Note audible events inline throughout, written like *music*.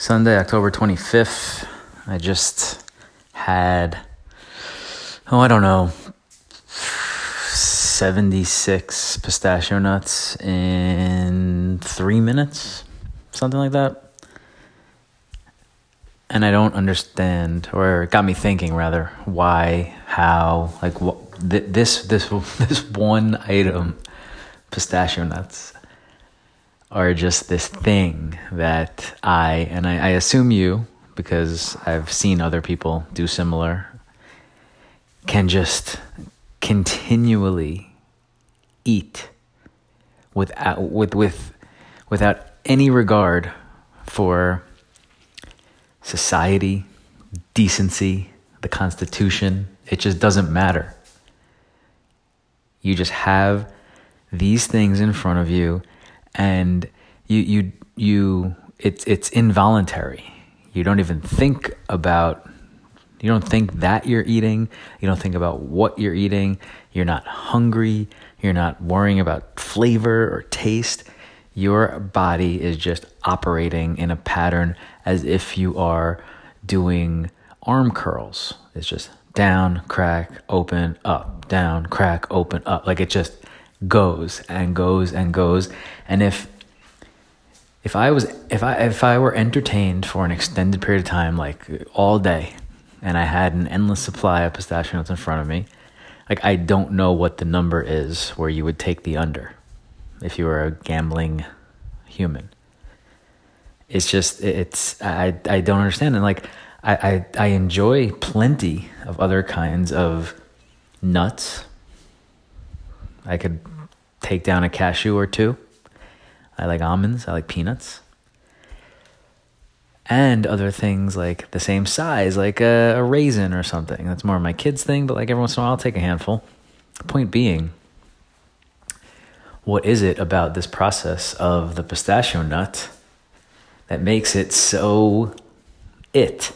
Sunday, October 25th. I just had, oh, I don't know, 76 pistachio nuts in three minutes, something like that. And I don't understand, or it got me thinking rather, why, how, like what, th- this, this, *laughs* this one item, pistachio nuts are just this thing that I, and I, I, assume you, because I've seen other people do similar, can just continually eat without, with, with, without any regard for society, decency, the Constitution. It just doesn't matter. You just have these things in front of you and you you you it's it's involuntary. You don't even think about you don't think that you're eating, you don't think about what you're eating, you're not hungry, you're not worrying about flavor or taste. Your body is just operating in a pattern as if you are doing arm curls. It's just down, crack, open, up, down, crack, open, up. Like it just goes and goes and goes. And if if I was if I if I were entertained for an extended period of time, like all day, and I had an endless supply of pistachio nuts in front of me, like I don't know what the number is where you would take the under if you were a gambling human. It's just it's I I don't understand and like I, I I enjoy plenty of other kinds of nuts. I could take down a cashew or two. I like almonds, I like peanuts. And other things like the same size, like a, a raisin or something. That's more my kids' thing, but like every once in a while, I'll take a handful. Point being, what is it about this process of the pistachio nut that makes it so it?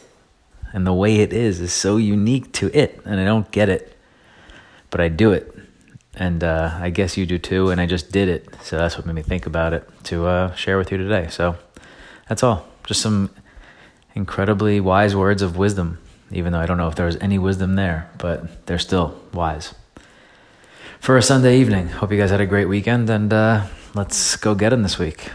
And the way it is is so unique to it. And I don't get it, but I do it and uh, I guess you do too. And I just did it, so that's what made me think about it to uh, share with you today. So that's all. Just some incredibly wise words of wisdom, even though I don't know if there was any wisdom there, but they're still wise. For a Sunday evening, hope you guys had a great weekend, and uh, let's go get them this week.